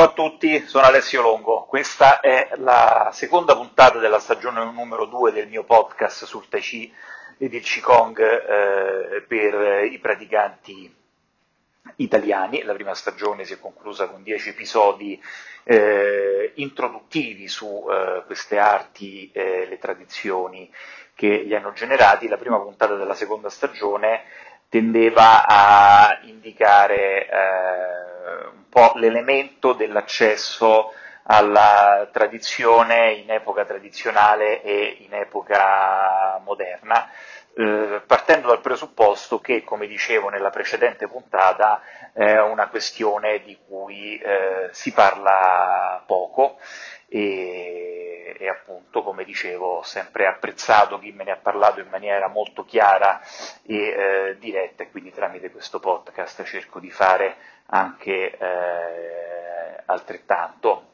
Ciao a tutti, sono Alessio Longo. Questa è la seconda puntata della stagione numero 2 del mio podcast sul Tai Chi ed il Qigong eh, per i praticanti italiani. La prima stagione si è conclusa con 10 episodi eh, introduttivi su eh, queste arti e le tradizioni che li hanno generati. La prima puntata della seconda stagione tendeva a indicare eh, un po' l'elemento dell'accesso alla tradizione in epoca tradizionale e in epoca moderna, eh, partendo dal presupposto che, come dicevo nella precedente puntata, è una questione di cui eh, si parla poco e, e, appunto, come dicevo, ho sempre apprezzato chi me ne ha parlato in maniera molto chiara e eh, diretta e quindi tramite questo podcast cerco di fare anche eh, altrettanto.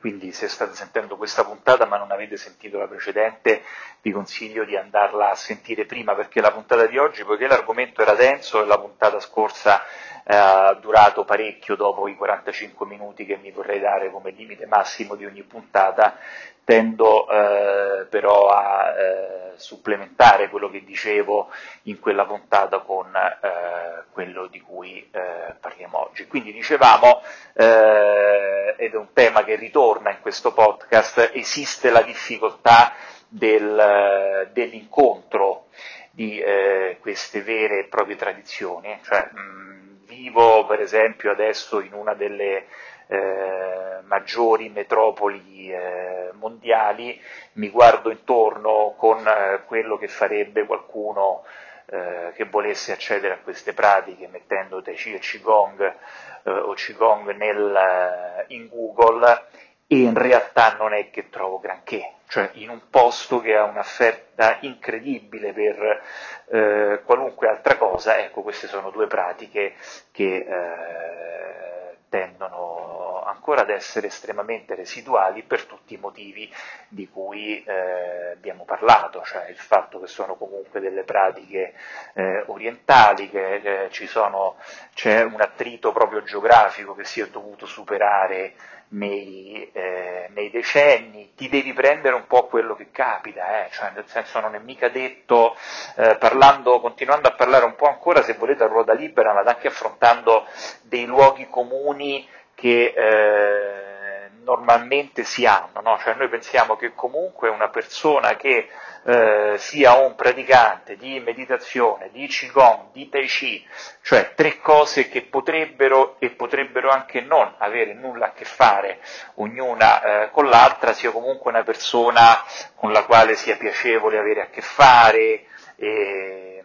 Quindi se state sentendo questa puntata ma non avete sentito la precedente, vi consiglio di andarla a sentire prima perché la puntata di oggi, poiché l'argomento era denso e la puntata scorsa eh, durato parecchio dopo i 45 minuti che mi vorrei dare come limite massimo di ogni puntata, tendo eh, però a eh, supplementare quello che dicevo in quella puntata con eh, quello di cui eh, parliamo oggi. Quindi dicevamo, eh, ed è un tema che ritorna in questo podcast, esiste la difficoltà del, dell'incontro di queste vere e proprie tradizioni, cioè, mh, vivo per esempio adesso in una delle eh, maggiori metropoli eh, mondiali, mi guardo intorno con eh, quello che farebbe qualcuno eh, che volesse accedere a queste pratiche mettendo Tai Chi e Qigong eh, o Qigong nel, eh, in Google e in realtà non è che trovo granché, cioè in un posto che ha un'offerta incredibile per eh, qualunque altra cosa, ecco queste sono due pratiche che eh, tendono ancora ad essere estremamente residuali per tutti i motivi di cui eh, abbiamo parlato, cioè il fatto che sono comunque delle pratiche eh, orientali, che sono, c'è un attrito proprio geografico che si è dovuto superare nei, eh, nei, decenni, ti devi prendere un po' quello che capita, eh? cioè nel senso non è mica detto, eh, parlando, continuando a parlare un po' ancora se volete a ruota libera, ma anche affrontando dei luoghi comuni che eh, normalmente si hanno, no? cioè noi pensiamo che comunque una persona che eh, sia un praticante di meditazione, di Qigong, di Tai Chi, cioè tre cose che potrebbero e potrebbero anche non avere nulla a che fare ognuna eh, con l'altra, sia comunque una persona con la quale sia piacevole avere a che fare. E,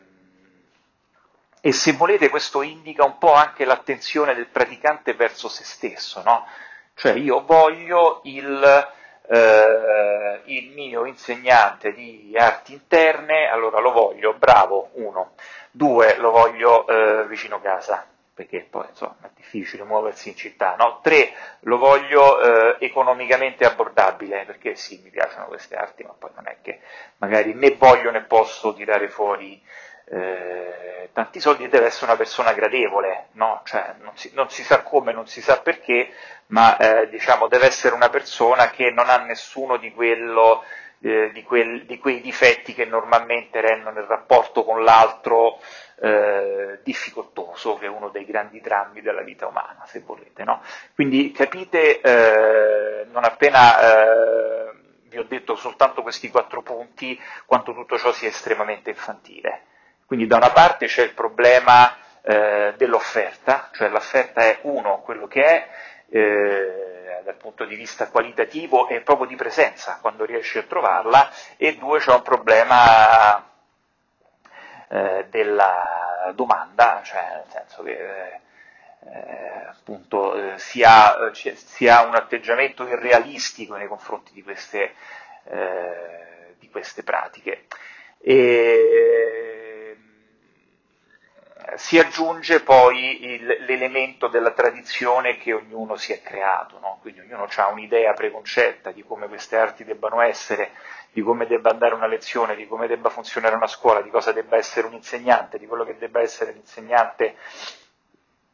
e se volete questo indica un po' anche l'attenzione del praticante verso se stesso, no? Cioè io voglio il, eh, il mio insegnante di arti interne, allora lo voglio bravo, uno, due, lo voglio eh, vicino casa, perché poi insomma è difficile muoversi in città, no? Tre, lo voglio eh, economicamente abbordabile, perché sì, mi piacciono queste arti, ma poi non è che magari né voglio né posso tirare fuori eh, tanti soldi deve essere una persona gradevole, no? cioè, non, si, non, si, sa come, non si sa perché, ma eh, diciamo, deve essere una persona che non ha nessuno di, quello, eh, di, quel, di quei difetti che normalmente rendono il rapporto con l'altro eh, difficoltoso, che è uno dei grandi drammi della vita umana, se volete. No? Quindi capite, eh, non appena eh, vi ho detto soltanto questi quattro punti, quanto tutto ciò sia estremamente infantile. Quindi da una parte c'è il problema eh, dell'offerta, cioè l'offerta è uno, quello che è, eh, dal punto di vista qualitativo e proprio di presenza, quando riesci a trovarla, e due c'è un problema eh, della domanda, cioè nel senso che eh, eh, appunto eh, si ha, si, ha, un atteggiamento irrealistico nei confronti di queste, di queste pratiche. E, si aggiunge poi il, l'elemento della tradizione che ognuno si è creato, no? quindi ognuno ha un'idea preconcetta di come queste arti debbano essere, di come debba andare una lezione, di come debba funzionare una scuola, di cosa debba essere un insegnante, di quello che debba essere l'insegnante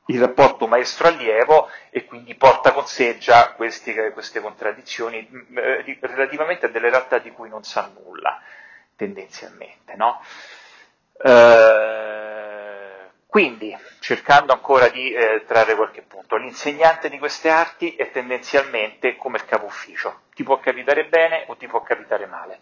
il rapporto maestro-allievo e quindi porta con sé già questi, queste contraddizioni mm, eh, relativamente a delle realtà di cui non sa nulla, tendenzialmente. No? Eh, quindi, cercando ancora di eh, trarre qualche punto, l'insegnante di queste arti è tendenzialmente come il capo ufficio, ti può capitare bene o ti può capitare male.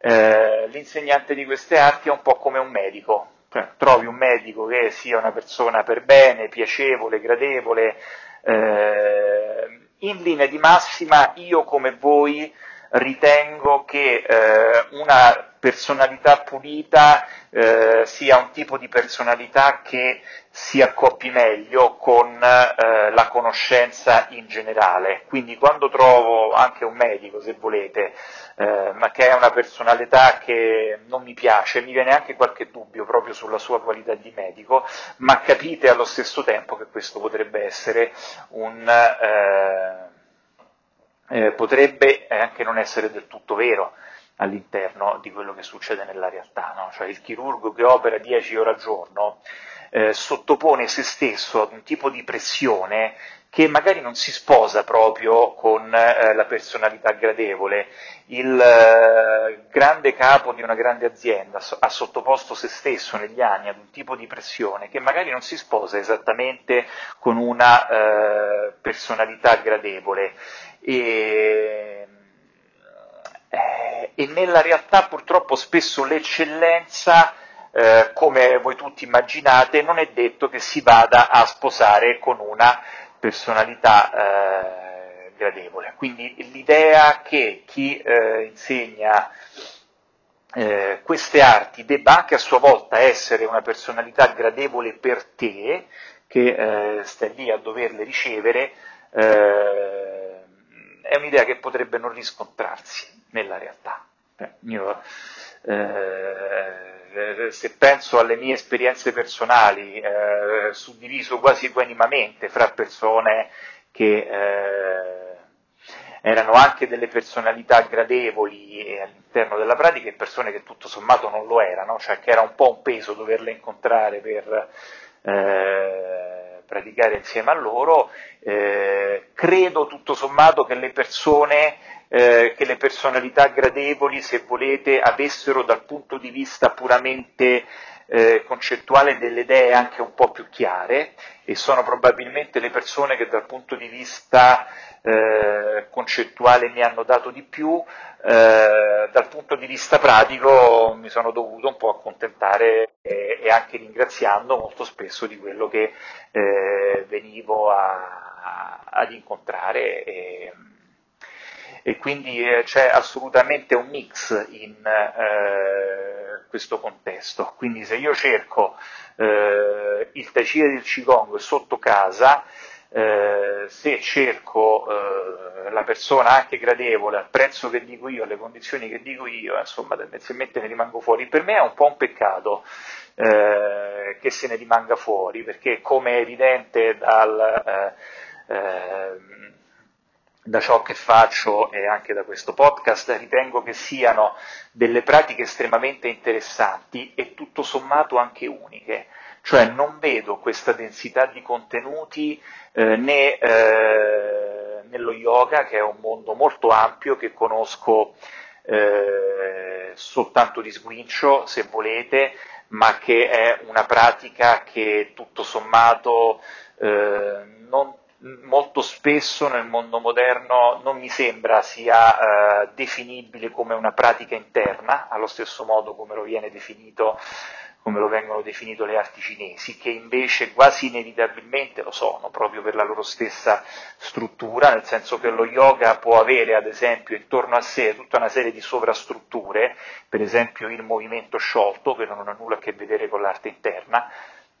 Eh, l'insegnante di queste arti è un po' come un medico, cioè, trovi un medico che sia una persona per bene, piacevole, gradevole, eh, in linea di massima io come voi ritengo che eh, una personalità pulita eh, sia un tipo di personalità che si accoppi meglio con eh, la conoscenza in generale. Quindi quando trovo anche un medico, se volete, eh, ma che è una personalità che non mi piace, mi viene anche qualche dubbio proprio sulla sua qualità di medico, ma capite allo stesso tempo che questo potrebbe essere un eh, eh, potrebbe anche non essere del tutto vero all'interno di quello che succede nella realtà, no? cioè il chirurgo che opera 10 ore al giorno eh, sottopone se stesso ad un tipo di pressione che magari non si sposa proprio con eh, la personalità gradevole. Il eh, grande capo di una grande azienda ha sottoposto se stesso negli anni ad un tipo di pressione che magari non si sposa esattamente con una eh, personalità gradevole. E, eh, e nella realtà purtroppo spesso l'eccellenza eh, come voi tutti immaginate, non è detto che si vada a sposare con una personalità eh, gradevole. Quindi l'idea che chi eh, insegna eh, queste arti debba anche a sua volta essere una personalità gradevole per te, che eh, stai lì a doverle ricevere, eh, è un'idea che potrebbe non riscontrarsi nella realtà. Eh, io, eh, se penso alle mie esperienze personali, eh, suddiviso quasi equanimamente fra persone che eh, erano anche delle personalità gradevoli all'interno della pratica e persone che tutto sommato non lo erano, cioè che era un po' un peso doverle incontrare per eh, praticare insieme a loro, eh, credo tutto sommato che le persone eh, che le personalità gradevoli, se volete, avessero dal punto di vista puramente eh, concettuale delle idee anche un po' più chiare e sono probabilmente le persone che dal punto di vista eh, concettuale mi hanno dato di più, eh, dal punto di vista pratico mi sono dovuto un po' accontentare e, e anche ringraziando molto spesso di quello che eh, venivo a, a, ad incontrare. E, e quindi eh, c'è assolutamente un mix in eh, questo contesto. Quindi se io cerco eh, il tacire del Qigong sotto casa, eh, se cerco eh, la persona anche gradevole al prezzo che dico io, alle condizioni che dico io, insomma tendenzialmente ne rimango fuori. Per me è un po' un peccato eh, che se ne rimanga fuori, perché come è evidente dal da ciò che faccio e anche da questo podcast, ritengo che siano delle pratiche estremamente interessanti e tutto sommato anche uniche. Cioè non vedo questa densità di contenuti eh, né eh, nello yoga, che è un mondo molto ampio, che conosco eh, soltanto di sguincio, se volete, ma che è una pratica che tutto sommato eh, non molto spesso nel mondo moderno non mi sembra sia eh, definibile come una pratica interna, allo stesso modo come lo, definito, come lo vengono definite le arti cinesi, che invece quasi inevitabilmente lo sono, proprio per la loro stessa struttura, nel senso che lo yoga può avere ad esempio intorno a sé tutta una serie di sovrastrutture, per esempio il movimento sciolto, che non ha nulla a che vedere con l'arte interna,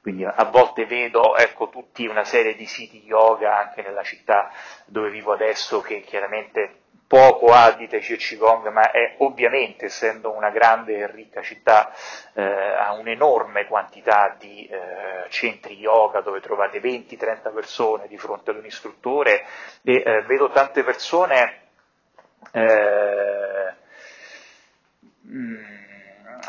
quindi a volte vedo ecco, tutti una serie di siti yoga anche nella città dove vivo adesso che chiaramente poco ha di Tai Chi e Qigong, ma è ovviamente, essendo una grande e ricca città, eh, ha un'enorme quantità di eh, centri yoga dove trovate 20-30 persone di fronte ad un istruttore e eh, vedo tante persone eh,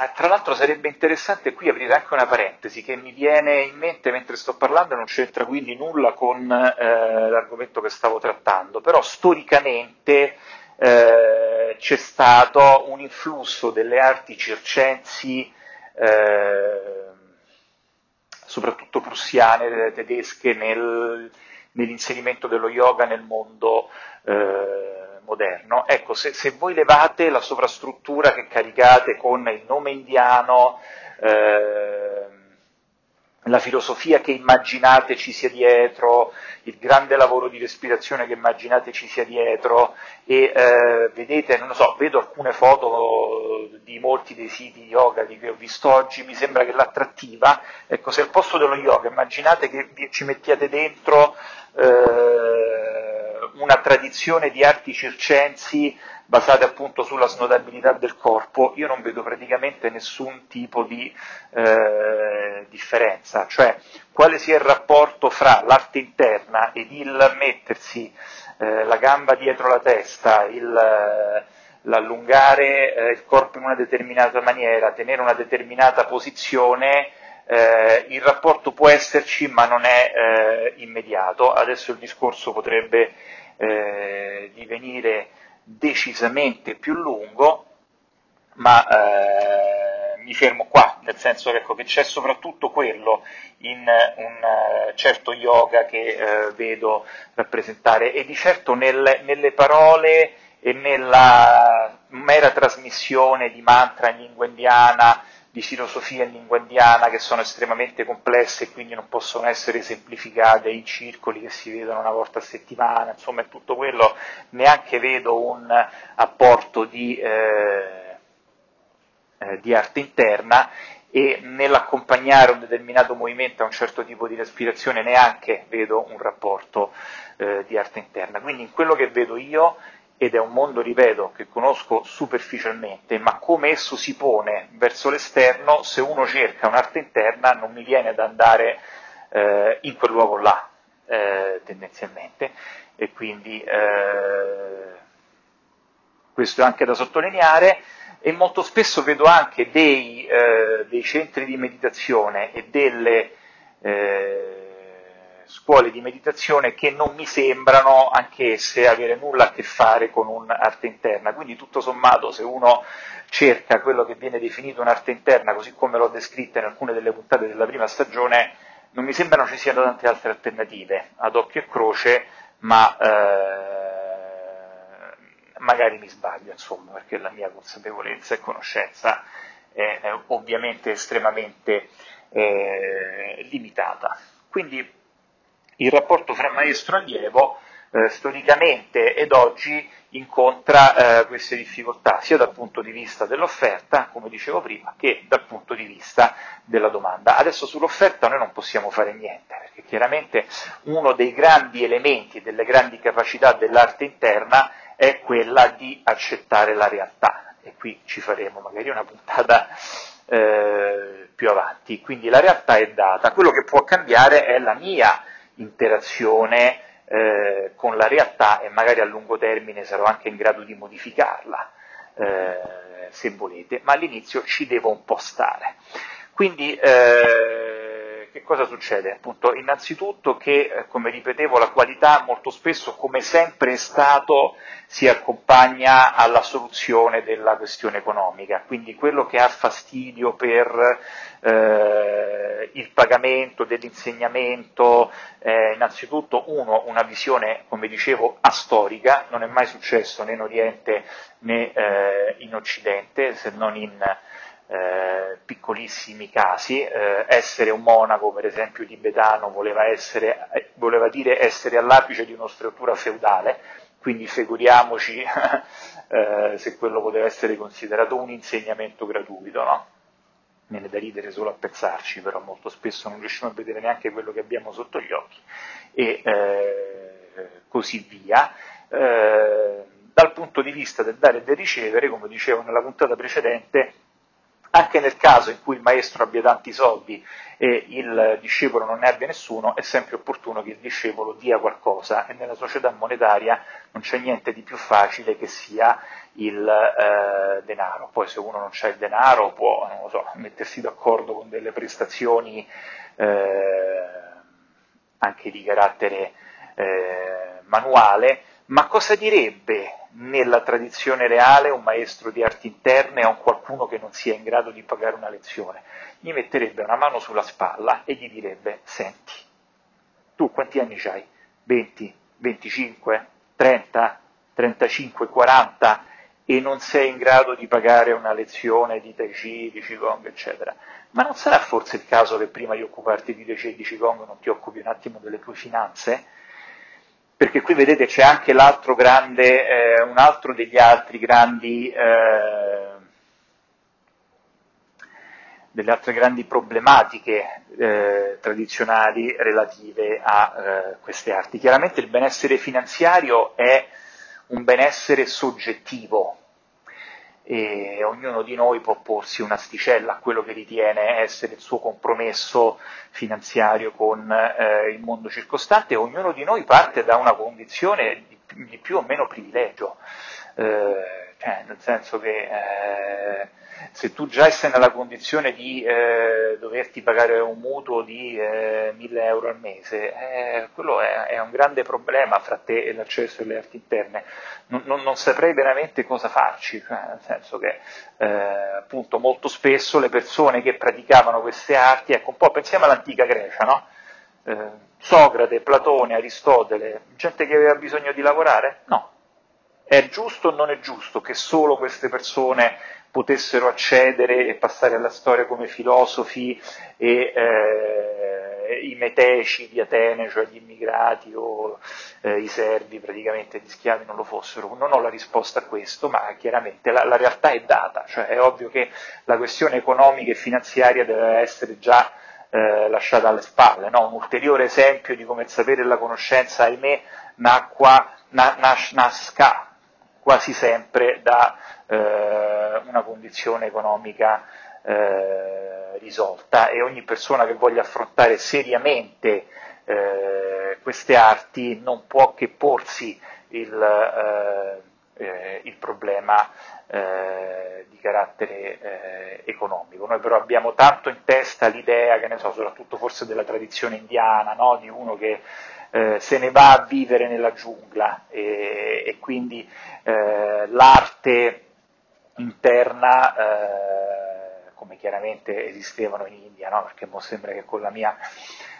tra l'altro sarebbe interessante qui aprire anche una parentesi che mi viene in mente mentre sto parlando, non c'entra quindi nulla con eh, l'argomento che stavo trattando, però storicamente eh, c'è stato un influsso delle arti circensi, eh, soprattutto prussiane, tedesche, nel, nell'inserimento dello yoga nel mondo eh, moderno. Ecco, se, se, voi levate la sovrastruttura che caricate con il nome indiano, eh, la filosofia che immaginate ci sia dietro, il grande lavoro di respirazione che immaginate ci sia dietro e eh, vedete, non so, vedo alcune foto di molti dei siti yoga di cui ho visto oggi, mi sembra che l'attrattiva, ecco, se al posto dello yoga immaginate che ci mettiate dentro eh, una tradizione di arti circensi basate appunto sulla snodabilità del corpo, io non vedo praticamente nessun tipo di eh, differenza, cioè quale sia il rapporto fra l'arte interna ed il mettersi eh, la gamba dietro la testa, il, l'allungare eh, il corpo in una determinata maniera, tenere una determinata posizione, eh, il rapporto può esserci ma non è eh, immediato, adesso il discorso potrebbe eh, divenire decisamente più lungo, ma eh, mi fermo qua, nel senso ecco, che c'è soprattutto quello in un uh, certo yoga che uh, vedo rappresentare. E di certo nel, nelle parole e nella mera trasmissione di mantra in lingua indiana, di filosofia in lingua indiana che sono estremamente complesse e quindi non possono essere semplificate in circoli che si vedono una volta a settimana, insomma è tutto quello, neanche vedo un apporto di, eh, eh, di arte interna e nell'accompagnare un determinato movimento a un certo tipo di respirazione neanche vedo un rapporto eh, di arte interna. Quindi in quello che vedo io ed è un mondo, ripeto, che conosco superficialmente, ma come esso si pone verso l'esterno, se uno cerca un'arte interna non mi viene ad andare eh, in quel luogo là, eh, tendenzialmente, e quindi eh, questo è anche da sottolineare, e molto spesso vedo anche dei, eh, dei centri di meditazione e delle eh, scuole di meditazione che non mi sembrano anch'esse avere nulla a che fare con un'arte interna. Quindi tutto sommato se uno cerca quello che viene definito un'arte interna, così come l'ho descritta in alcune delle puntate della prima stagione, non mi sembrano ci siano tante altre alternative ad occhio e croce, ma eh, magari mi sbaglio, insomma, perché la mia consapevolezza e conoscenza è, è ovviamente estremamente eh, limitata. Quindi il rapporto fra maestro e allievo eh, storicamente ed oggi incontra eh, queste difficoltà sia dal punto di vista dell'offerta, come dicevo prima, che dal punto di vista della domanda. Adesso sull'offerta noi non possiamo fare niente, perché chiaramente uno dei grandi elementi, delle grandi capacità dell'arte interna è quella di accettare la realtà e qui ci faremo magari una puntata eh, più avanti. Quindi la realtà è data, quello che può cambiare è la mia interazione eh, con la realtà e magari a lungo termine sarò anche in grado di modificarla, eh, se volete, ma all'inizio ci devo un po' stare. Quindi eh, che cosa succede? Appunto, innanzitutto che, eh, come ripetevo, la qualità molto spesso, come sempre è stato, si accompagna alla soluzione della questione economica, quindi quello che ha fastidio per eh, il pagamento dell'insegnamento, eh, innanzitutto uno, una visione, come dicevo, astorica, non è mai successo né in Oriente né eh, in Occidente, se non in eh, piccolissimi casi, eh, essere un monaco, per esempio tibetano, voleva, essere, eh, voleva dire essere all'apice di una struttura feudale, quindi figuriamoci eh, se quello poteva essere considerato un insegnamento gratuito, no? Viene da ridere solo a pensarci, però molto spesso non riusciamo a vedere neanche quello che abbiamo sotto gli occhi, e eh, così via. Dal punto di vista del dare e del ricevere, come dicevo nella puntata precedente, anche nel caso in cui il maestro abbia tanti soldi e il discepolo non ne abbia nessuno, è sempre opportuno che il discepolo dia qualcosa e nella società monetaria non c'è niente di più facile che sia il eh, denaro. Poi se uno non ha il denaro può, so, mettersi d'accordo con delle prestazioni eh, anche di carattere eh, manuale, ma cosa direbbe nella tradizione reale un maestro di arti interne a un qualcuno che non sia in grado di pagare una lezione? Gli metterebbe una mano sulla spalla e gli direbbe, senti, tu quanti anni hai? 20, 25, 30, 35, 40 e non sei in grado di pagare una lezione di Tai Chi, di Qigong, eccetera. Ma non sarà forse il caso che prima di occuparti di Tai Chi e di Qigong non ti occupi un attimo delle tue finanze? Perché qui vedete c'è anche l'altro grande, eh, un altro degli altri grandi, eh, delle altre grandi problematiche eh, tradizionali relative a eh, queste arti. Chiaramente il benessere finanziario è un benessere soggettivo, e ognuno di noi può porsi un'asticella a quello che ritiene essere il suo compromesso finanziario con eh, il mondo circostante, ognuno di noi parte da una condizione di, di più o meno privilegio, eh, cioè, nel senso che eh, se tu già sei nella condizione di eh, doverti pagare un mutuo di eh, 1000 euro al mese, eh, quello è, è, un grande problema fra te e l'accesso alle arti interne. Non, non, non saprei veramente cosa farci, cioè, nel senso che eh, appunto molto spesso le persone che praticavano queste arti, ecco un po' pensiamo all'antica Grecia, no? Eh, Socrate, Platone, Aristotele, gente che aveva bisogno di lavorare? No. È giusto o non è giusto che solo queste persone potessero accedere e passare alla storia come filosofi e eh, i meteci di Atene, cioè gli immigrati o eh, i servi praticamente gli schiavi non lo fossero. Non ho la risposta a questo, ma chiaramente la, la realtà è data, cioè è ovvio che la questione economica e finanziaria deve essere già eh, lasciata alle spalle. No? Un ulteriore esempio di come il sapere e la conoscenza, ahimè, nacqua, na, nas, nasca quasi sempre da eh, una condizione economica eh, risolta e ogni persona che voglia affrontare seriamente eh, queste arti non può che porsi il, eh, eh, il problema eh, di carattere economico. Noi però abbiamo tanto in testa l'idea, che ne so, soprattutto forse della tradizione indiana, no? di uno che eh, se ne va a vivere nella giungla e, e quindi eh, l'arte interna, eh, come chiaramente esistevano in India, no? perché mi sembra che con, mia,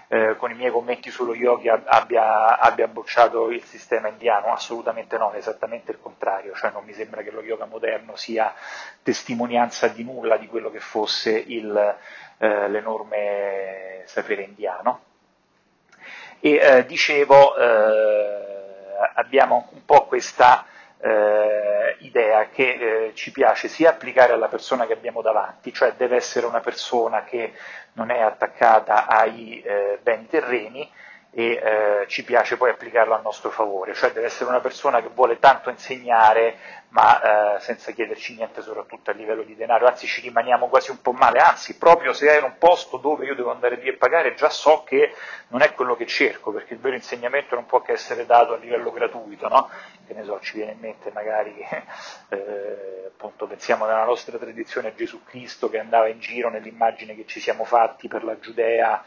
eh, con, i miei commenti sullo yoga abbia, abbia, bocciato il sistema indiano, assolutamente no, esattamente il contrario, cioè non mi sembra che lo yoga moderno sia testimonianza di nulla di quello che fosse il, eh, l'enorme sapere indiano. E eh, dicevo, eh, abbiamo un po' questa eh, idea che eh, ci piace sia applicare alla persona che abbiamo davanti, cioè deve essere una persona che non è attaccata ai eh, beni terreni, e eh, ci piace poi applicarlo a nostro favore, cioè deve essere una persona che vuole tanto insegnare ma eh, senza chiederci niente soprattutto a livello di denaro, anzi ci rimaniamo quasi un po' male, anzi proprio se è un posto dove io devo andare lì e pagare già so che non è quello che cerco, perché il vero insegnamento non può che essere dato a livello gratuito, no? che ne so, ci viene in mente magari, eh, appunto pensiamo nella nostra tradizione a Gesù Cristo che andava in giro nell'immagine che ci siamo fatti per la Giudea,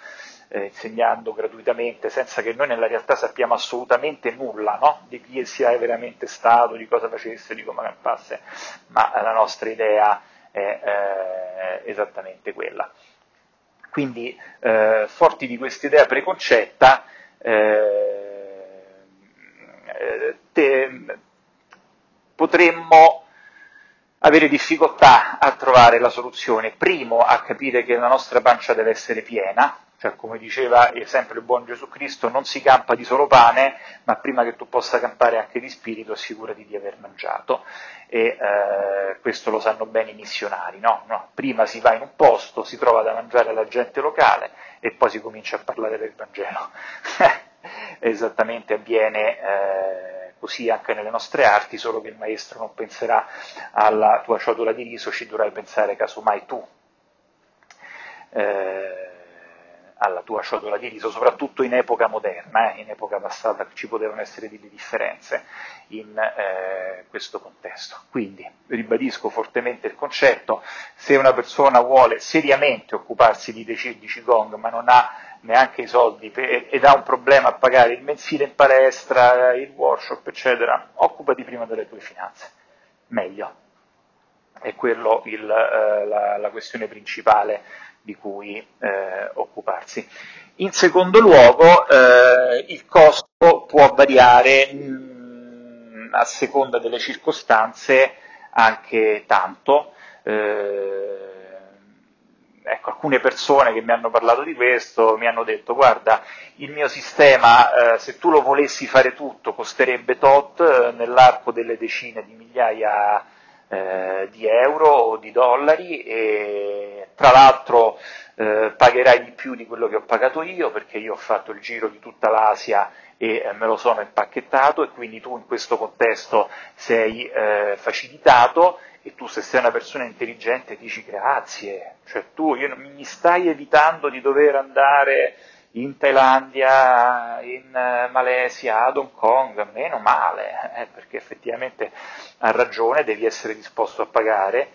eh, insegnando gratuitamente senza che noi nella realtà sappiamo assolutamente nulla no? di chi sia veramente stato, di cosa facesse, di come campasse, ma la nostra idea è eh, esattamente quella. Quindi, eh, forti di questa idea preconcetta, eh, te, potremmo avere difficoltà a trovare la soluzione, primo a capire che la nostra pancia deve essere piena, cioè, come diceva sempre il buon Gesù Cristo, non si campa di solo pane, ma prima che tu possa campare anche di spirito, assicurati di aver mangiato. E eh, questo lo sanno bene i missionari, no? no? Prima si va in un posto, si trova da mangiare alla gente locale e poi si comincia a parlare del Vangelo. Esattamente avviene eh, così anche nelle nostre arti, solo che il maestro non penserà alla tua ciotola di riso, ci dovrai pensare casomai tu. Eh, alla tua ciotola di riso, soprattutto in epoca moderna, eh, in epoca passata ci potevano essere delle differenze in eh, questo contesto. Quindi ribadisco fortemente il concetto, se una persona vuole seriamente occuparsi di, Qigong ma non ha neanche i soldi per, ed ha un problema a pagare il mensile in palestra, il workshop, eccetera, occupati prima delle tue finanze, meglio. È quello il, eh, la, la questione principale di cui eh, occuparsi. In secondo luogo, eh, il costo può variare mh, mm, a seconda delle circostanze anche tanto. Eh, ecco, alcune persone che mi hanno parlato di questo mi hanno detto guarda, il mio sistema, eh, se tu lo volessi fare tutto, costerebbe tot eh, nell'arco delle decine di migliaia eh, di euro o di dollari e tra l'altro eh, pagherai di più di quello che ho pagato io perché io ho fatto il giro di tutta l'Asia e eh, me lo sono impacchettato e quindi tu in questo contesto sei eh, facilitato e tu se sei una persona intelligente dici grazie, cioè tu io, mi stai evitando di dover andare in Thailandia, in eh, Malesia, ad Hong Kong, meno male, eh, perché effettivamente ha ragione, devi essere disposto a pagare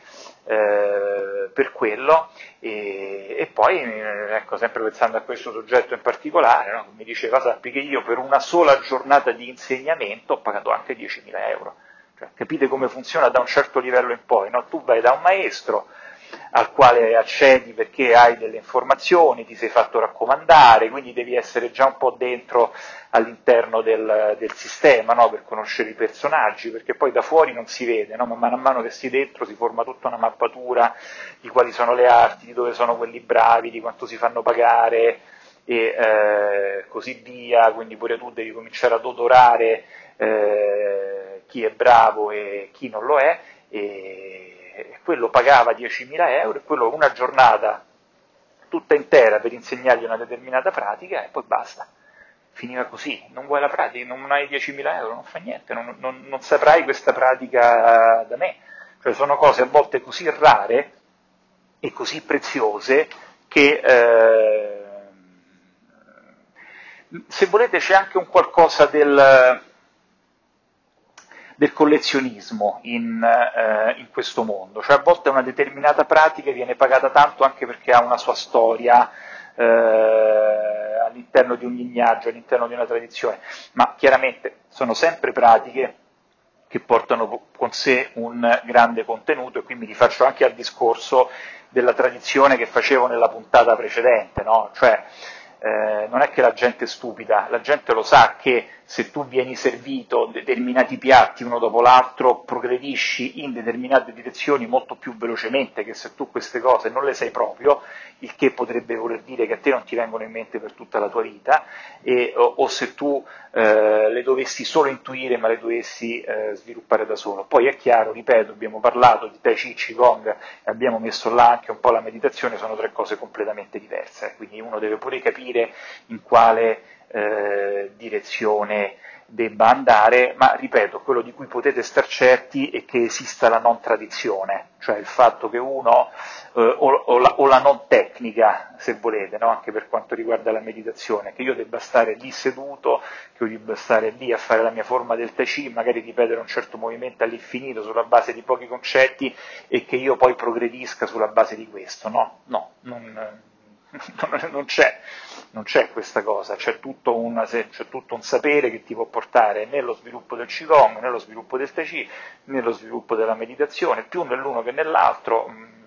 eh, per quello e, e, poi, ecco, sempre pensando a questo soggetto in particolare, no, mi diceva sappi che io per una sola giornata di insegnamento ho pagato anche 10.000 euro, cioè, capite come funziona da un certo livello in poi, no? tu vai da un maestro, al quale accedi perché hai delle informazioni, ti sei fatto raccomandare, quindi devi essere già un po' dentro all'interno del, del sistema no? per conoscere i personaggi, perché poi da fuori non si vede, no? ma mano a mano che si dentro si forma tutta una mappatura di quali sono le arti, di dove sono quelli bravi, di quanto si fanno pagare e eh, così via, quindi pure tu devi cominciare ad odorare eh, chi è bravo e chi non lo è. E, quello pagava 10.000 euro e quello una giornata tutta intera per insegnargli una determinata pratica e poi basta. Finiva così, non vuoi la pratica, non hai 10.000 euro, non fa niente, non, non, non saprai questa pratica da me. Cioè sono cose a volte così rare e così preziose che eh, se volete c'è anche un qualcosa del, del collezionismo in, eh, in, questo mondo, cioè a volte una determinata pratica viene pagata tanto anche perché ha una sua storia eh, all'interno di un lignaggio, all'interno di una tradizione, ma chiaramente sono sempre pratiche che portano con sé un grande contenuto e qui mi rifaccio anche al discorso della tradizione che facevo nella puntata precedente, no? cioè eh, non è che la gente è stupida, la gente lo sa che se tu vieni servito determinati piatti uno dopo l'altro progredisci in determinate direzioni molto più velocemente che se tu queste cose non le sai proprio, il che potrebbe voler dire che a te non ti vengono in mente per tutta la tua vita, e, o, o, se tu eh, le dovessi solo intuire ma le dovessi eh, sviluppare da solo. Poi è chiaro, ripeto, abbiamo parlato di Tai Chi, Qigong, abbiamo messo là anche un po' la meditazione, sono tre cose completamente diverse, quindi uno deve pure capire in quale eh, direzione debba andare, ma ripeto, quello di cui potete star certi è che esista la non tradizione, cioè il fatto che uno, eh, o, o, la, o, la, non tecnica, se volete, no? anche per quanto riguarda la meditazione, che io debba stare lì seduto, che io debba stare lì a fare la mia forma del Tai Chi, magari ripetere un certo movimento all'infinito sulla base di pochi concetti e che io poi progredisca sulla base di questo, no, no, non, non c'è, non c'è questa cosa, c'è tutto, una, c'è tutto, un sapere che ti può portare nello sviluppo del Qigong, nello sviluppo del Tai Chi, nello sviluppo della meditazione, più nell'uno che nell'altro, mm,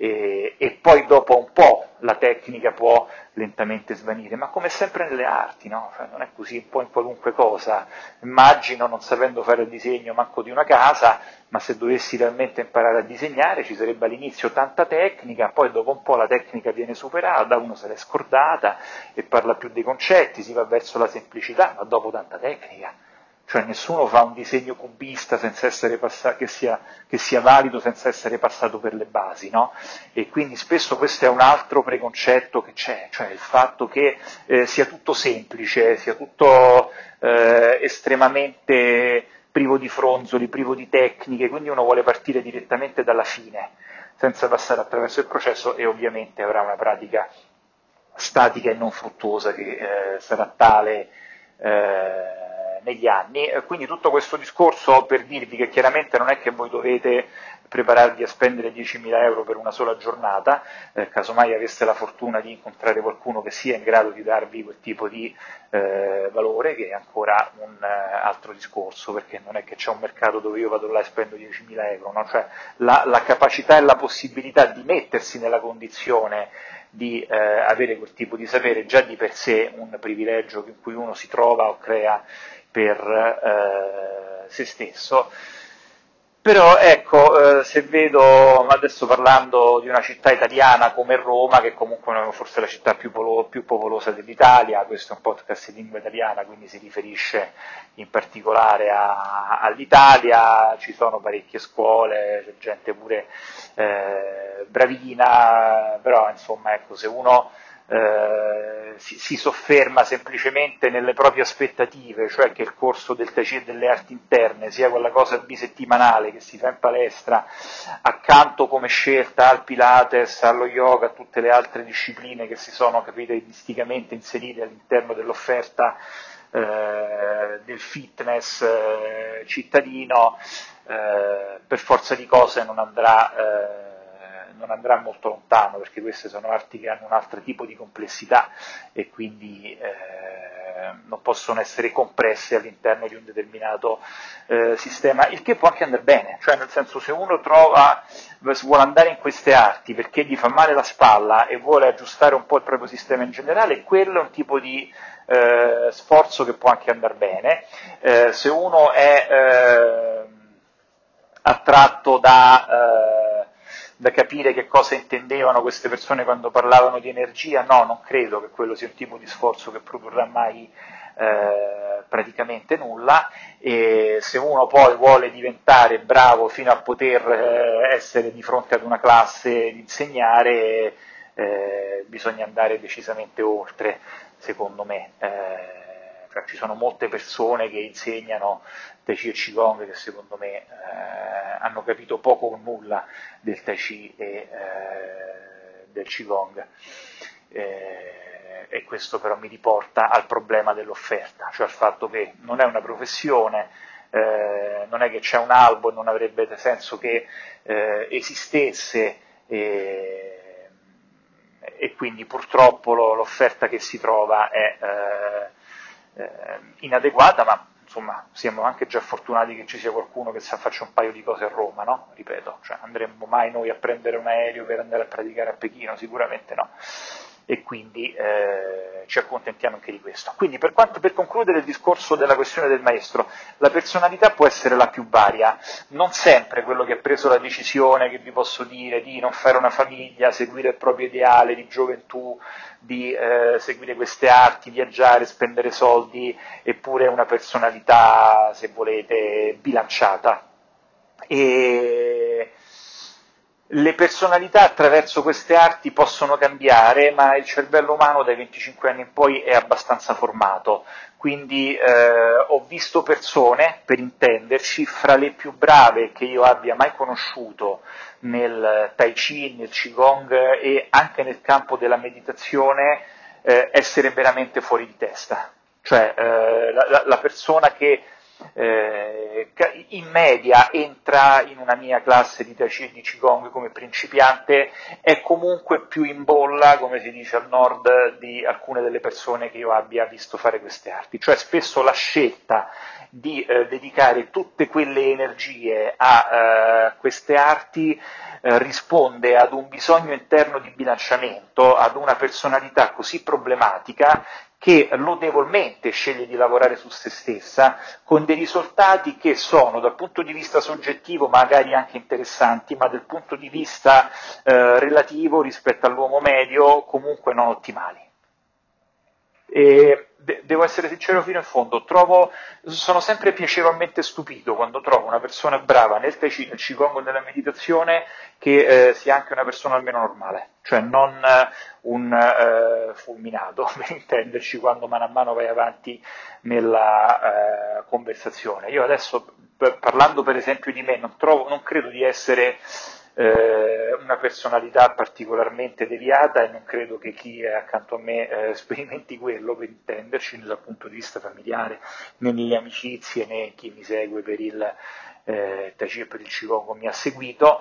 e, e, poi dopo un po' la tecnica può lentamente svanire, ma come sempre nelle arti, no? cioè, non è così un po' in qualunque cosa. Immagino, non sapendo fare il disegno manco di una casa, ma se dovessi realmente imparare a disegnare ci sarebbe all'inizio tanta tecnica, poi dopo un po' la tecnica viene superata, uno se l'è scordata e parla più dei concetti, si va verso la semplicità, ma dopo tanta tecnica cioè nessuno fa un disegno cubista passato, che, sia, che, sia, valido senza essere passato per le basi, no? E quindi spesso questo è un altro preconcetto che c'è, cioè il fatto che eh, sia tutto semplice, sia tutto eh, estremamente privo di fronzoli, privo di tecniche, quindi uno vuole partire direttamente dalla fine, senza passare attraverso il processo e ovviamente avrà una pratica statica e non fruttuosa che eh, sarà tale eh, negli anni. Quindi tutto questo discorso per dirvi che chiaramente non è che voi dovete prepararvi a spendere 10.000 euro per una sola giornata, eh, casomai aveste la fortuna di incontrare qualcuno che sia in grado di darvi quel tipo di eh, valore, che è ancora un eh, altro discorso, perché non è che c'è un mercato dove io vado là e spendo 10.000 euro, no? cioè la, la, capacità e la possibilità di mettersi nella condizione di eh, avere quel tipo di sapere già di per sé un privilegio in cui uno si trova o crea per eh, se stesso. Però ecco, eh, se vedo, adesso parlando di una città italiana come Roma, che comunque è forse la città più, polo, più, popolosa dell'Italia, questo è un podcast in lingua italiana, quindi si riferisce in particolare a, all'Italia, ci sono parecchie scuole, c'è gente pure eh, bravina, però insomma ecco, se uno eh, si, si, sofferma semplicemente nelle proprie aspettative, cioè che il corso del e delle arti interne sia quella cosa bisettimanale che si fa in palestra, accanto come scelta al Pilates, allo yoga, a tutte le altre discipline che si sono capitalisticamente inserite all'interno dell'offerta eh, del fitness eh, cittadino, eh, per forza di cose non andrà eh, non andrà molto lontano perché queste sono arti che hanno un altro tipo di complessità e quindi eh, non possono essere compresse all'interno di un determinato eh, sistema, il che può anche andare bene, cioè nel senso se uno trova, vuole andare in queste arti perché gli fa male la spalla e vuole aggiustare un po' il proprio sistema in generale, quello è un tipo di eh, sforzo che può anche andare bene. Eh, se uno è eh, attratto da eh, da capire che cosa intendevano queste persone quando parlavano di energia, no, non credo che quello sia un tipo di sforzo che produrrà mai eh, praticamente nulla e se uno poi vuole diventare bravo fino a poter eh, essere di fronte ad una classe di insegnare, eh, bisogna andare decisamente oltre, secondo me. Eh, cioè, ci sono molte persone che insegnano Tai Chi e Qigong che secondo me eh, hanno capito poco o nulla del Tai Chi e eh, del Qigong. Eh, e questo però mi riporta al problema dell'offerta, cioè al fatto che non è una professione, eh, non è che c'è un albo e non avrebbe senso che eh, esistesse e, e, quindi purtroppo l'offerta che si trova è eh, inadeguata, ma insomma, siamo anche già fortunati che ci sia qualcuno che sa faccia un paio di cose a Roma, no? Ripeto, cioè, andremmo mai noi a prendere un aereo per andare a praticare a Pechino? Sicuramente no. E quindi eh, ci accontentiamo anche di questo. Quindi per, quanto, per concludere il discorso della questione del maestro, la personalità può essere la più varia, non sempre quello che ha preso la decisione, che vi posso dire, di non fare una famiglia, seguire il proprio ideale di gioventù, di eh, seguire queste arti, viaggiare, spendere soldi, eppure una personalità, se volete, bilanciata. E le personalità attraverso queste arti possono cambiare, ma il cervello umano dai 25 anni in poi è abbastanza formato. Quindi eh, ho visto persone, per intenderci, fra le più brave che io abbia mai conosciuto nel Tai Chi, nel Qigong e anche nel campo della meditazione, eh, essere veramente fuori di testa. Cioè eh, la, la, persona che eh, in media entra in una mia classe di Tai Chi di Qigong come principiante è comunque più in bolla, come si dice al nord, di alcune delle persone che io abbia visto fare queste arti. Cioè spesso la scelta di eh, dedicare tutte quelle energie a eh, queste arti eh, risponde ad un bisogno interno di bilanciamento, ad una personalità così problematica che lodevolmente sceglie di lavorare su se stessa con dei risultati che sono dal punto di vista soggettivo magari anche interessanti, ma dal punto di vista eh, relativo rispetto all'uomo medio comunque non ottimali. E de- devo essere sincero fino in fondo, trovo, sono sempre piacevolmente stupito quando trovo una persona brava nel Tai Chi, nel Qigong nella meditazione che eh, sia anche una persona almeno normale, cioè non eh, un eh, fulminato, per intenderci, quando mano a mano vai avanti nella eh, conversazione. Io adesso, parlando per esempio di me, non, trovo, non credo di essere eh, una personalità particolarmente deviata e non credo che chi è accanto a me eh, sperimenti quello per intenderci dal punto di vista familiare, né nelle amicizie né chi mi segue per il eh, Taci e per il Cicongo mi ha seguito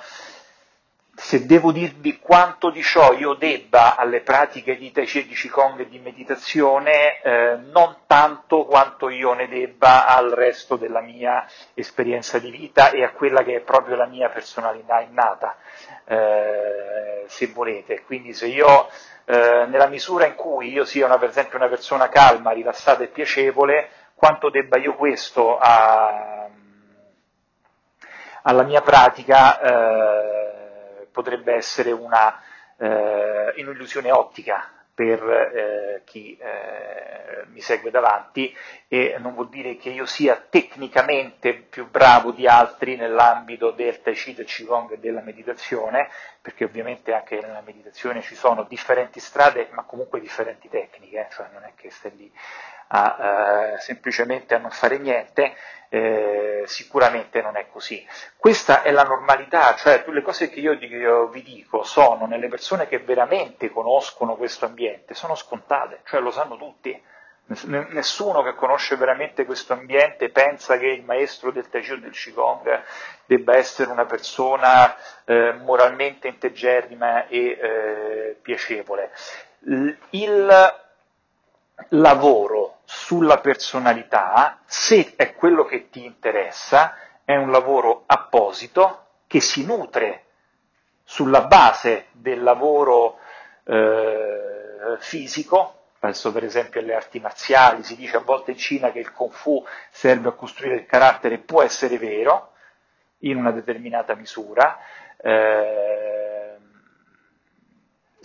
se devo dirvi quanto di ciò io debba alle pratiche di Tai Chi, di Qigong e di meditazione, eh, non tanto quanto io ne debba al resto della mia esperienza di vita e a quella che è proprio la mia personalità innata, eh, se volete. Quindi se io, eh, nella misura in cui io sia una, per esempio una persona calma, rilassata e piacevole, quanto debba io questo a, alla mia pratica, eh, potrebbe essere una, eh, un'illusione ottica per eh, chi eh, mi segue davanti e non vuol dire che io sia tecnicamente più bravo di altri nell'ambito del Tai Chi, del Qigong e della meditazione, perché ovviamente anche nella meditazione ci sono differenti strade, ma comunque differenti tecniche, eh, cioè non è che stai lì a, eh, semplicemente a non fare niente, eh, sicuramente non è così. Questa è la normalità, cioè le cose che io, io vi dico sono nelle persone che veramente conoscono questo ambiente, sono scontate, cioè lo sanno tutti. Nessuno che conosce veramente questo ambiente pensa che il maestro del Tai Chi o del Qigong debba essere una persona eh, moralmente integerrima e eh, piacevole. Il lavoro sulla personalità, se è quello che ti interessa, è un lavoro apposito che si nutre sulla base del lavoro eh, fisico, penso per esempio alle arti marziali, si dice a volte in Cina che il Kung Fu serve a costruire il carattere, può essere vero, in una determinata misura, eh,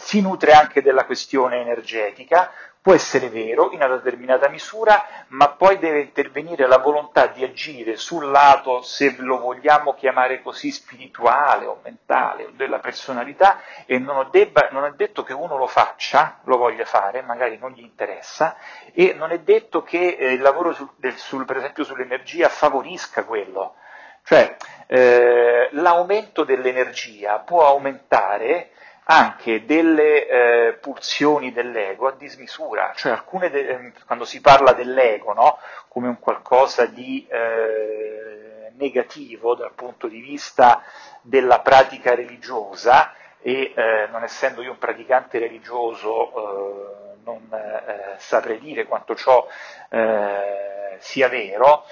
si nutre anche della questione energetica, può essere vero in una determinata misura, ma poi deve intervenire la volontà di agire sul lato, se lo vogliamo chiamare così, spirituale o mentale o della personalità e non, debba, non, è detto che uno lo faccia, lo voglia fare, magari non gli interessa, e non è detto che eh, il lavoro sul, del, sul, per esempio sull'energia favorisca quello. Cioè, eh, l'aumento dell'energia può aumentare anche delle eh, pulsioni dell'ego a dismisura, cioè de- ehm, quando si parla dell'ego no, come un qualcosa di eh, negativo dal punto di vista della pratica religiosa e eh, non essendo io un praticante religioso eh, non eh, saprei dire quanto ciò eh, sia vero,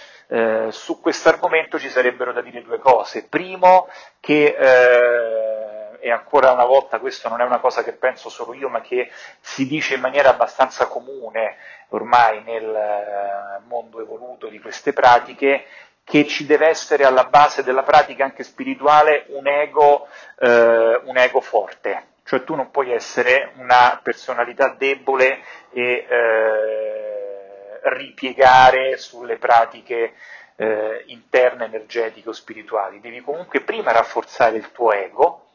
su questo argomento ci sarebbero da dire due cose. Primo, che e ancora una volta questo non è una cosa che penso solo io, ma che si dice in maniera abbastanza comune ormai nel eh, mondo evoluto di queste pratiche, che ci deve essere alla base della pratica anche spirituale un ego, eh, un ego forte, cioè tu non puoi essere una personalità debole e eh, ripiegare sulle pratiche eh, interne, energetiche o spirituali, devi comunque prima rafforzare il tuo ego,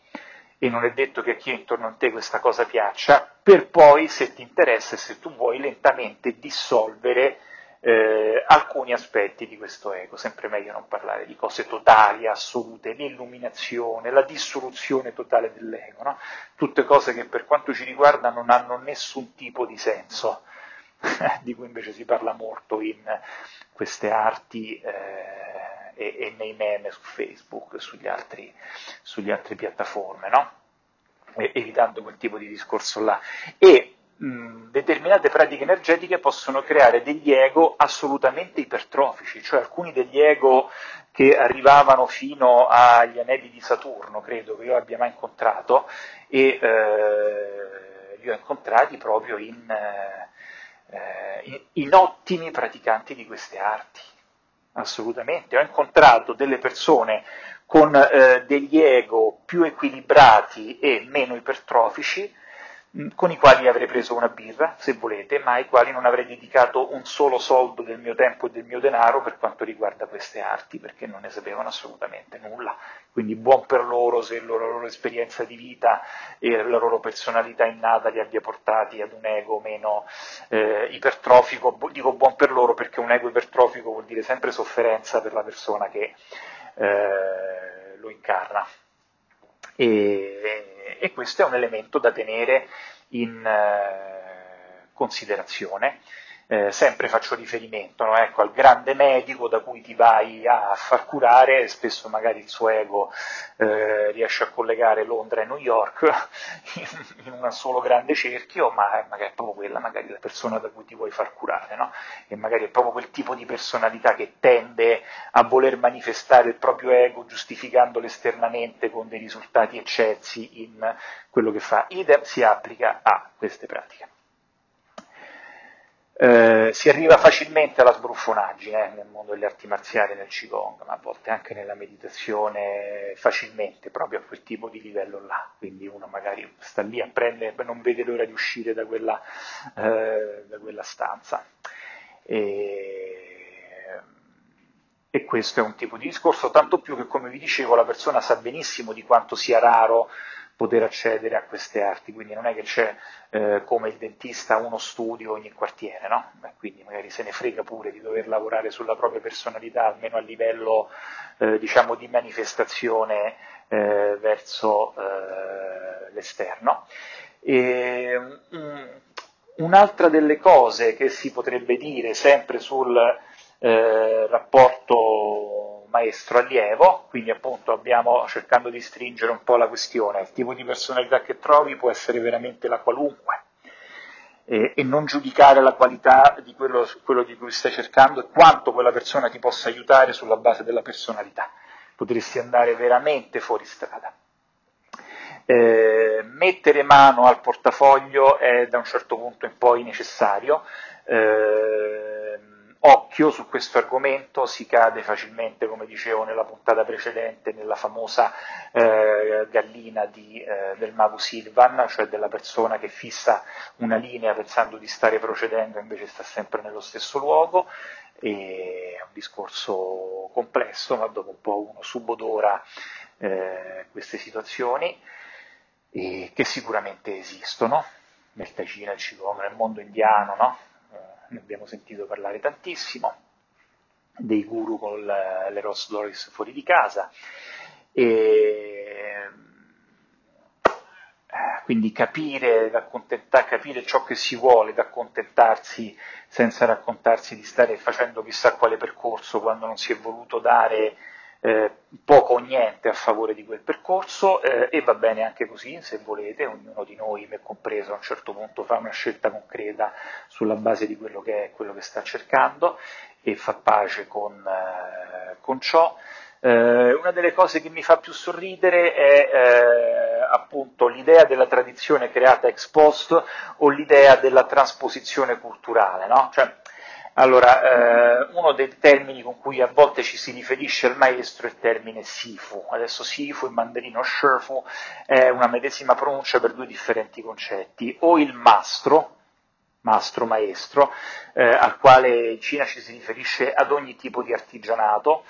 e non è detto che a chi è intorno a te questa cosa piaccia, per poi, se ti interessa e se tu vuoi, lentamente dissolvere eh, alcuni aspetti di questo ego. Sempre meglio non parlare di cose totali, assolute, l'illuminazione, la dissoluzione totale dell'ego, no? tutte cose che per quanto ci riguarda non hanno nessun tipo di senso, di cui invece si parla molto in queste arti. Eh, e, e nei meme su Facebook e sugli altri, sugli altre piattaforme, no? e, evitando quel tipo di discorso là. E mh, determinate pratiche energetiche possono creare degli ego assolutamente ipertrofici, cioè alcuni degli ego che arrivavano fino agli anelli di Saturno, credo che io abbia mai incontrato, e eh, li ho incontrati proprio in, eh, in, in ottimi praticanti di queste arti assolutamente. Ho incontrato delle persone con eh, degli ego più equilibrati e meno ipertrofici, con i quali avrei preso una birra, se volete, ma ai quali non avrei dedicato un solo soldo del mio tempo e del mio denaro per quanto riguarda queste arti, perché non ne sapevano assolutamente nulla. Quindi buon per loro se la loro esperienza di vita e la loro personalità innata li abbia portati ad un ego meno eh, ipertrofico. Dico buon per loro perché un ego ipertrofico vuol dire sempre sofferenza per la persona che eh, lo incarna. E, e questo è un elemento da tenere in eh, considerazione eh, sempre faccio riferimento no? ecco, al grande medico da cui ti vai a far curare, spesso magari il suo ego eh, riesce a collegare Londra e New York in, un solo grande cerchio, ma è magari proprio quella magari la persona da cui ti vuoi far curare, no? e magari è proprio quel tipo di personalità che tende a voler manifestare il proprio ego giustificandolo esternamente con dei risultati eccessi in quello che fa. Idem si applica a queste pratiche. Eh, si arriva facilmente alla sbruffonaggine nel mondo delle arti marziali nel Qigong, ma a volte anche nella meditazione facilmente, proprio a quel tipo di livello là. Quindi uno magari sta lì, apprende, non vede l'ora di uscire da quella, eh, da quella stanza. E, e questo è un tipo di discorso, tanto più che, come vi dicevo, la persona sa benissimo di quanto sia raro poter accedere a queste arti, quindi non è che c'è eh, come il dentista uno studio ogni quartiere, no? Beh, quindi magari se ne frega pure di dover lavorare sulla propria personalità, almeno a livello eh, diciamo di manifestazione eh, verso eh, l'esterno. E, um, un'altra delle cose che si potrebbe dire sempre sul eh, rapporto maestro-allievo, quindi appunto abbiamo cercando di stringere un po' la questione, il tipo di personalità che trovi può essere veramente la qualunque e, e non giudicare la qualità di quello, quello di cui stai cercando e quanto quella persona ti possa aiutare sulla base della personalità, potresti andare veramente fuori strada. Eh, mettere mano al portafoglio è da un certo punto in poi necessario. Eh, occhio su questo argomento, si cade facilmente, come dicevo nella puntata precedente, nella famosa eh, gallina di, eh, del mago Silvan, cioè della persona che fissa una linea pensando di stare procedendo, invece sta sempre nello stesso luogo. E è un discorso complesso, ma dopo un po' uno subodora eh, queste situazioni, che sicuramente esistono nel Chi, nel Qigong, nel mondo indiano, no? Ne abbiamo sentito parlare tantissimo, dei guru con le Ross Doris fuori di casa, e eh, quindi capire, capire ciò che si vuole, accontentarsi senza raccontarsi di stare facendo chissà quale percorso quando non si è voluto dare eh, poco o niente a favore di quel percorso eh, e va bene anche così, se volete, ognuno di noi, me compreso, a un certo punto fa una scelta concreta sulla base di quello che è quello che sta cercando e fa pace con, eh, con ciò. Eh, una delle cose che mi fa più sorridere è eh, appunto l'idea della tradizione creata ex post o l'idea della trasposizione culturale, no? Cioè, allora, eh, uno dei termini con cui a volte ci si riferisce al maestro è il termine Sifu. Adesso Sifu in mandarino Shifu è una medesima pronuncia per due differenti concetti. O il mastro, mastro maestro, eh, al quale in Cina ci si riferisce ad ogni tipo di artigianato,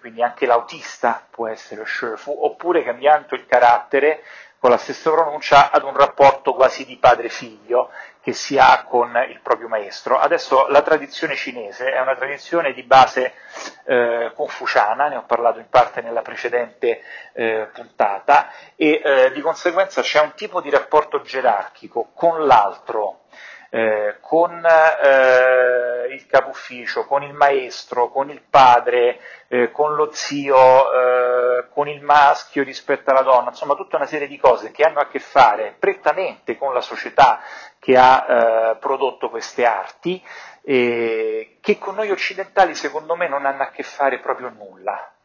quindi anche l'autista può essere Shifu, oppure cambiando il carattere con la stessa pronuncia ad un rapporto quasi di padre-figlio, che si ha con il proprio maestro. Adesso la tradizione cinese è una tradizione di base eh, confuciana, ne ho parlato in parte nella precedente eh, puntata, e eh, di conseguenza c'è un tipo di rapporto gerarchico con l'altro eh, con eh, il capo ufficio, con il maestro, con il padre, eh, con lo zio, eh, con il maschio rispetto alla donna, insomma tutta una serie di cose che hanno a che fare prettamente con la società che ha eh, prodotto queste arti, che con noi occidentali secondo me non hanno a che fare proprio nulla.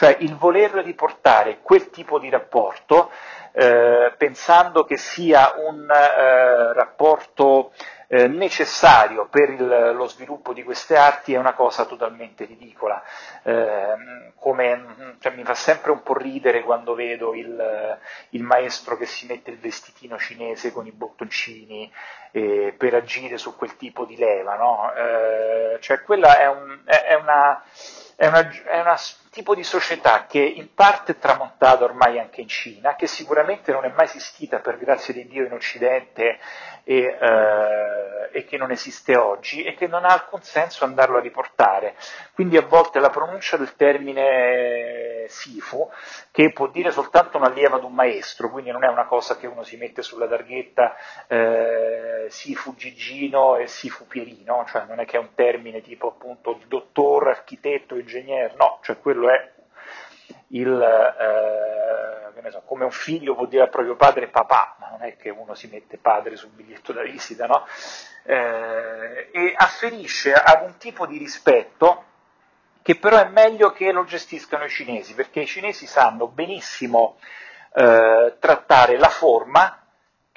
Cioè il voler riportare quel tipo di rapporto eh, pensando che sia un eh, rapporto eh, necessario per il, lo sviluppo di queste arti è una cosa totalmente ridicola. Eh, come, cioè, mi fa sempre un po' ridere quando vedo il, il, maestro che si mette il vestitino cinese con i bottoncini eh, per agire su quel tipo di leva, no? Eh, cioè, quella è, un, è, è, una, è una, è una tipo di società che in parte è tramontata ormai anche in Cina, che sicuramente non è mai esistita per grazia di Dio in Occidente e, eh, e, che non esiste oggi e che non ha alcun senso andarlo a riportare. Quindi a volte la pronuncia del termine Sifu, che può dire soltanto un allievo ad un maestro, quindi non è una cosa che uno si mette sulla targhetta eh, Sifu Gigino e Sifu Pierino, cioè non è che è un termine tipo appunto dottor, architetto, ingegnere, no, cioè quello è il, eh, so, come un figlio può dire al proprio padre papà, ma non è che uno si mette padre sul biglietto da visita, no? Eh, e afferisce ad un tipo di rispetto che però è meglio che lo gestiscano i cinesi, perché i cinesi sanno benissimo eh, trattare la forma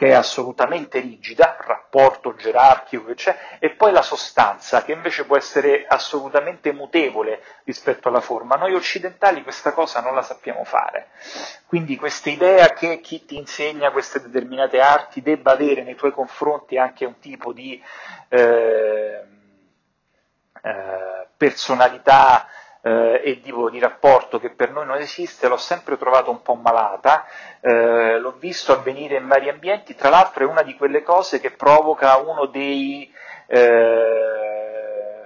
che è assolutamente rigida, rapporto gerarchico che c'è, e poi la sostanza, che invece può essere assolutamente mutevole rispetto alla forma. Noi occidentali questa cosa non la sappiamo fare. Quindi questa idea che chi ti insegna queste determinate arti debba avere nei tuoi confronti anche un tipo di eh, eh, personalità eh, e tipo di rapporto che per noi non esiste, l'ho sempre trovato un po' malata, eh, l'ho visto avvenire in vari ambienti, tra l'altro è una di quelle cose che provoca uno dei eh,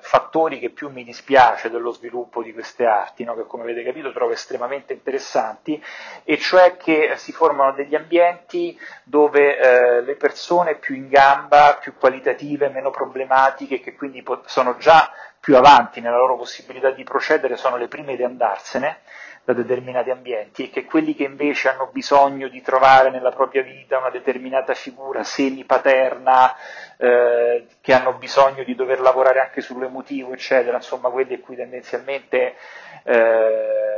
fattori che più mi dispiace dello sviluppo di queste arti, no? che come avete capito trovo estremamente interessanti, e cioè che si formano degli ambienti dove eh, le persone più in gamba, più qualitative, meno problematiche, che quindi sono già più avanti nella loro possibilità di procedere sono le prime di andarsene da determinati ambienti e che quelli che invece hanno bisogno di trovare nella propria vita una determinata figura semi-paterna, eh, che hanno bisogno di dover lavorare anche sull'emotivo, eccetera, insomma quelli a cui tendenzialmente eh,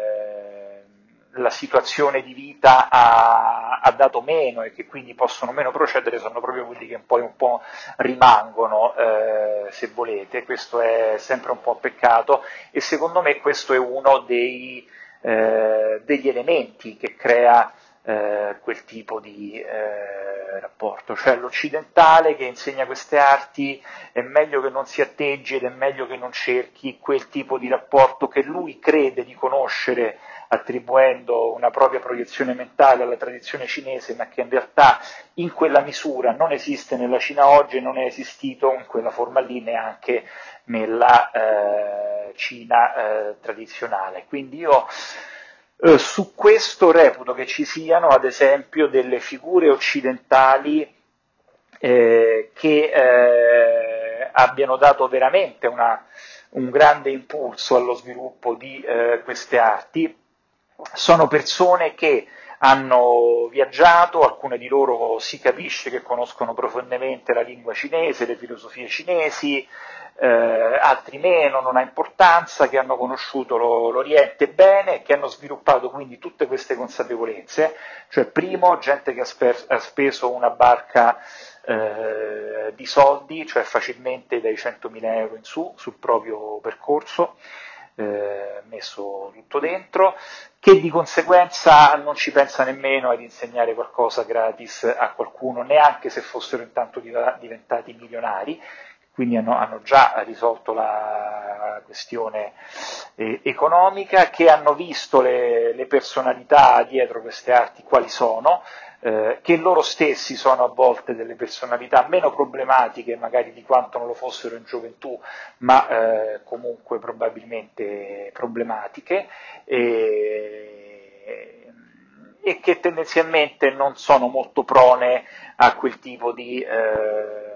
la situazione di vita ha, ha, dato meno e che quindi possono meno procedere sono proprio quelli che poi un po' rimangono, eh, se volete, questo è sempre un po' un peccato e secondo me questo è uno dei, eh, degli elementi che crea eh, quel tipo di eh, rapporto, cioè l'occidentale che insegna queste arti è meglio che non si atteggi ed è meglio che non cerchi quel tipo di rapporto che lui crede di conoscere attribuendo una propria proiezione mentale alla tradizione cinese, ma che in realtà in quella misura non esiste nella Cina oggi e non è esistito in quella forma lì neanche nella eh, Cina eh, tradizionale. Quindi io eh, su questo reputo che ci siano, ad esempio, delle figure occidentali eh, che eh, abbiano dato veramente una, un grande impulso allo sviluppo di eh, queste arti, sono persone che hanno viaggiato, alcune di loro si capisce che conoscono profondamente la lingua cinese, le filosofie cinesi, eh, altri meno, non ha importanza, che hanno conosciuto lo, l'Oriente bene che hanno sviluppato quindi tutte queste consapevolezze, cioè primo gente che ha, sper- ha speso una barca eh, di soldi, cioè facilmente dai 100.000 euro in su sul proprio percorso, eh, messo tutto dentro, che di conseguenza non ci pensa nemmeno ad insegnare qualcosa gratis a qualcuno, neanche se fossero intanto diventati milionari, quindi hanno, hanno già risolto la questione eh, economica, che hanno visto le, le personalità dietro queste arti quali sono, eh, che loro stessi sono a volte delle personalità meno problematiche magari di quanto non lo fossero in gioventù, ma eh, comunque probabilmente problematiche, e, e, che tendenzialmente non sono molto prone a quel tipo di eh,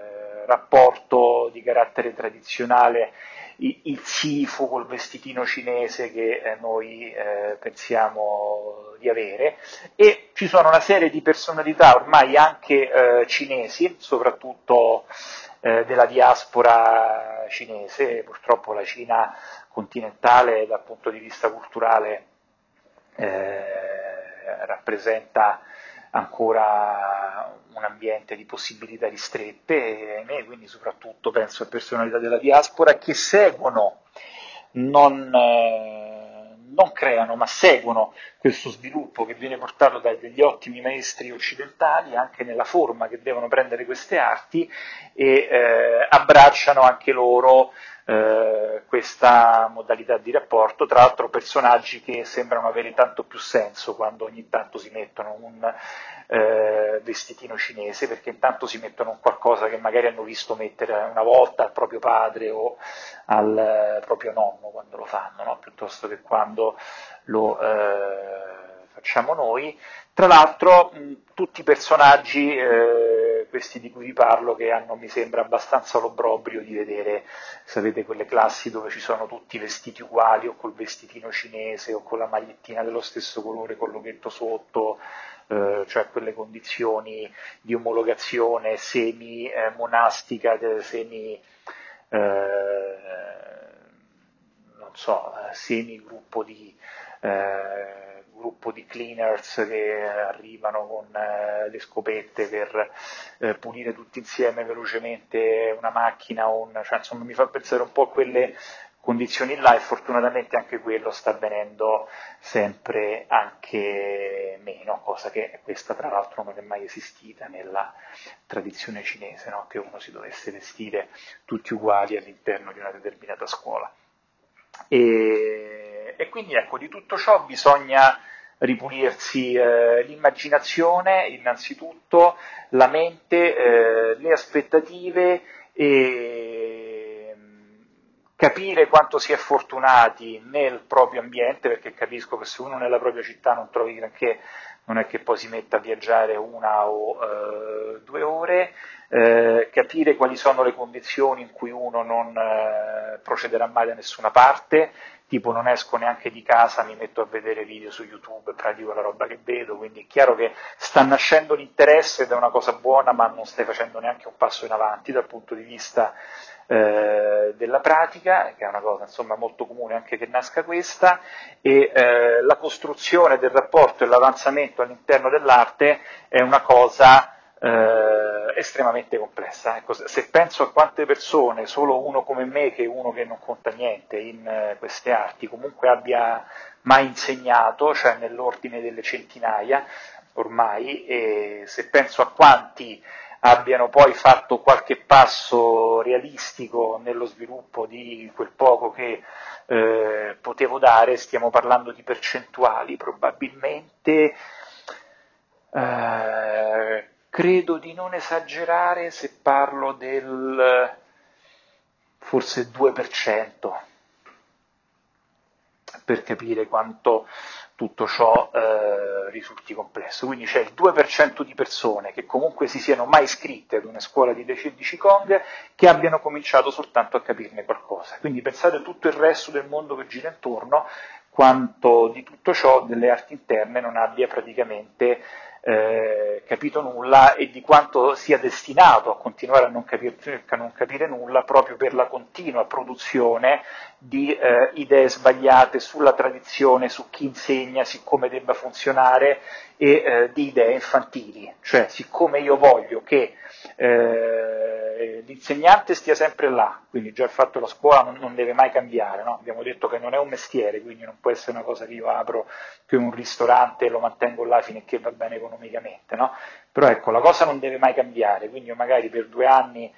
rapporto di carattere tradizionale il Sifu col vestitino cinese che eh, noi eh, pensiamo di avere. E ci sono una serie di personalità ormai anche eh, cinesi, soprattutto eh, della diaspora cinese, purtroppo la Cina continentale dal punto di vista culturale eh, rappresenta ancora un ambiente di possibilità ristrette, e quindi soprattutto penso a personalità della diaspora che seguono, non, eh, non creano, ma seguono questo sviluppo che viene portato da degli ottimi maestri occidentali, anche nella forma che devono prendere queste arti, e eh, abbracciano anche loro eh, questa modalità di rapporto, tra l'altro personaggi che sembrano avere tanto più senso quando ogni tanto si mettono un eh, vestitino cinese, perché intanto si mettono qualcosa che magari hanno visto mettere una volta al proprio padre o al eh, proprio nonno quando lo fanno, no? piuttosto che quando lo eh, facciamo noi. Tra l'altro mh, tutti i personaggi eh, questi di cui vi parlo, che hanno, mi sembra, abbastanza l'obbrobrio di vedere, sapete, quelle classi dove ci sono tutti vestiti uguali, o col vestitino cinese, o con la magliettina dello stesso colore, con l'ochetto sotto, eh, cioè quelle condizioni di omologazione semi-monastica, eh, semi... Eh, non so, eh, semi-gruppo di... Eh, gruppo di cleaners che arrivano con eh, le scopette per eh, pulire tutti insieme velocemente una macchina, un, cioè, insomma, mi fa pensare un po' a quelle condizioni là e fortunatamente anche quello sta avvenendo sempre anche meno, cosa che questa tra l'altro non è mai esistita nella tradizione cinese, no? che uno si dovesse vestire tutti uguali all'interno di una determinata scuola. E, e quindi ecco, di tutto ciò bisogna ripulirsi eh, l'immaginazione innanzitutto, la mente, eh, le aspettative e mm, capire quanto si è fortunati nel proprio ambiente, perché capisco che se uno nella propria città non trovi granché, non è che poi si metta a viaggiare una o eh, due ore, eh, capire quali sono le condizioni in cui uno non eh, procederà mai da nessuna parte, tipo non esco neanche di casa, mi metto a vedere video su YouTube e pratico la roba che vedo, quindi è chiaro che sta nascendo l'interesse ed è una cosa buona, ma non stai facendo neanche un passo in avanti dal punto di vista eh, della pratica, che è una cosa insomma molto comune anche che nasca questa, e eh, la costruzione del rapporto e l'avanzamento all'interno dell'arte è una cosa eh, estremamente complessa. Ecco, se penso a quante persone, solo uno come me, che è uno che non conta niente in eh, queste arti, comunque abbia mai insegnato, cioè nell'ordine delle centinaia ormai, e se penso a quanti abbiano poi fatto qualche passo realistico nello sviluppo di quel poco che eh, potevo dare, stiamo parlando di percentuali probabilmente eh, credo di non esagerare se parlo del forse 2% per capire quanto tutto ciò eh, risulti complesso. Quindi c'è il 2% di persone che comunque si siano mai iscritte ad una scuola di di Qigong che abbiano cominciato soltanto a capirne qualcosa. Quindi pensate a tutto il resto del mondo che gira intorno, quanto di tutto ciò delle arti interne non abbia praticamente eh, capito nulla e di quanto sia destinato a continuare a non, capire, a non capire nulla proprio per la continua produzione di eh, idee sbagliate sulla tradizione, su chi insegna, siccome debba funzionare e eh, di idee infantili, cioè siccome io voglio che eh, l'insegnante stia sempre là, quindi già il fatto che la scuola non, non deve mai cambiare, no? abbiamo detto che non è un mestiere, quindi non può essere una cosa che io apro più un ristorante e lo mantengo là che va bene economicamente, no? però ecco, la cosa non deve mai cambiare, quindi io magari per due anni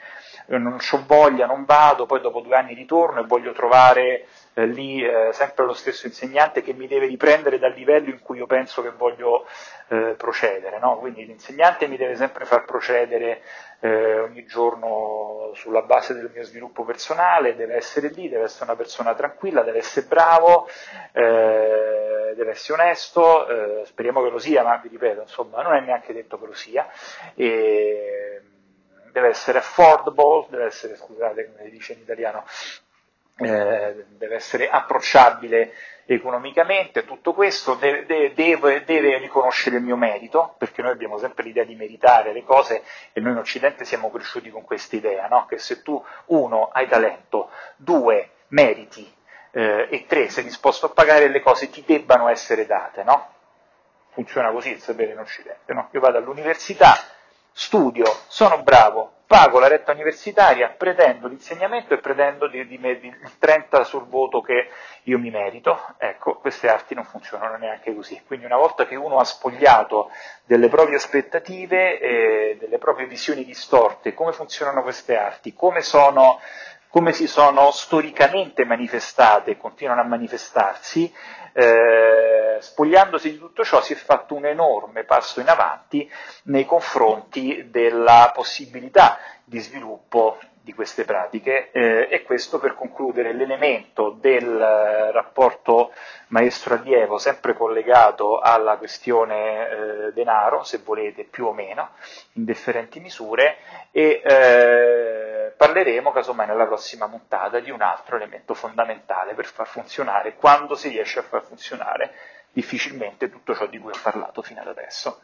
eh, non ho voglia, non vado, poi dopo due anni ritorno e voglio trovare eh, lì eh, sempre lo stesso insegnante che mi deve riprendere dal livello in cui io penso che voglio eh, procedere, no? quindi l'insegnante mi deve sempre far procedere eh, ogni giorno sulla base del mio sviluppo personale, deve essere lì, deve essere una persona tranquilla, deve essere bravo, eh, deve essere onesto, eh, speriamo che lo sia, ma vi ripeto, insomma, non è neanche detto che lo sia. E, deve essere affordable, deve essere, scusate come si dice in italiano, eh, deve essere approcciabile economicamente, tutto questo deve, deve, deve, riconoscere il mio merito, perché noi abbiamo sempre l'idea di meritare le cose e noi in Occidente siamo cresciuti con questa idea, no? che se tu, uno, hai talento, due, meriti eh, e tre, sei disposto a pagare, le cose ti debbano essere date. No? Funziona così il sapere in Occidente. No? Io vado all'università, studio, sono bravo, pago la retta universitaria, pretendo l'insegnamento e pretendo di, di, di, il 30 sul voto che io mi merito. Ecco, queste arti non funzionano neanche così. Quindi una volta che uno ha spogliato delle proprie aspettative, eh, delle proprie visioni distorte, come funzionano queste arti, come sono come si sono storicamente manifestate e continuano a manifestarsi, eh, spogliandosi di tutto ciò si è fatto un enorme passo in avanti nei confronti della possibilità di sviluppo di queste pratiche eh, e questo per concludere l'elemento del eh, rapporto maestro-allievo sempre collegato alla questione eh, denaro, se volete più o meno, in differenti misure e eh, parleremo casomai nella prossima puntata di un altro elemento fondamentale per far funzionare, quando si riesce a far funzionare difficilmente tutto ciò di cui ho parlato fino ad adesso.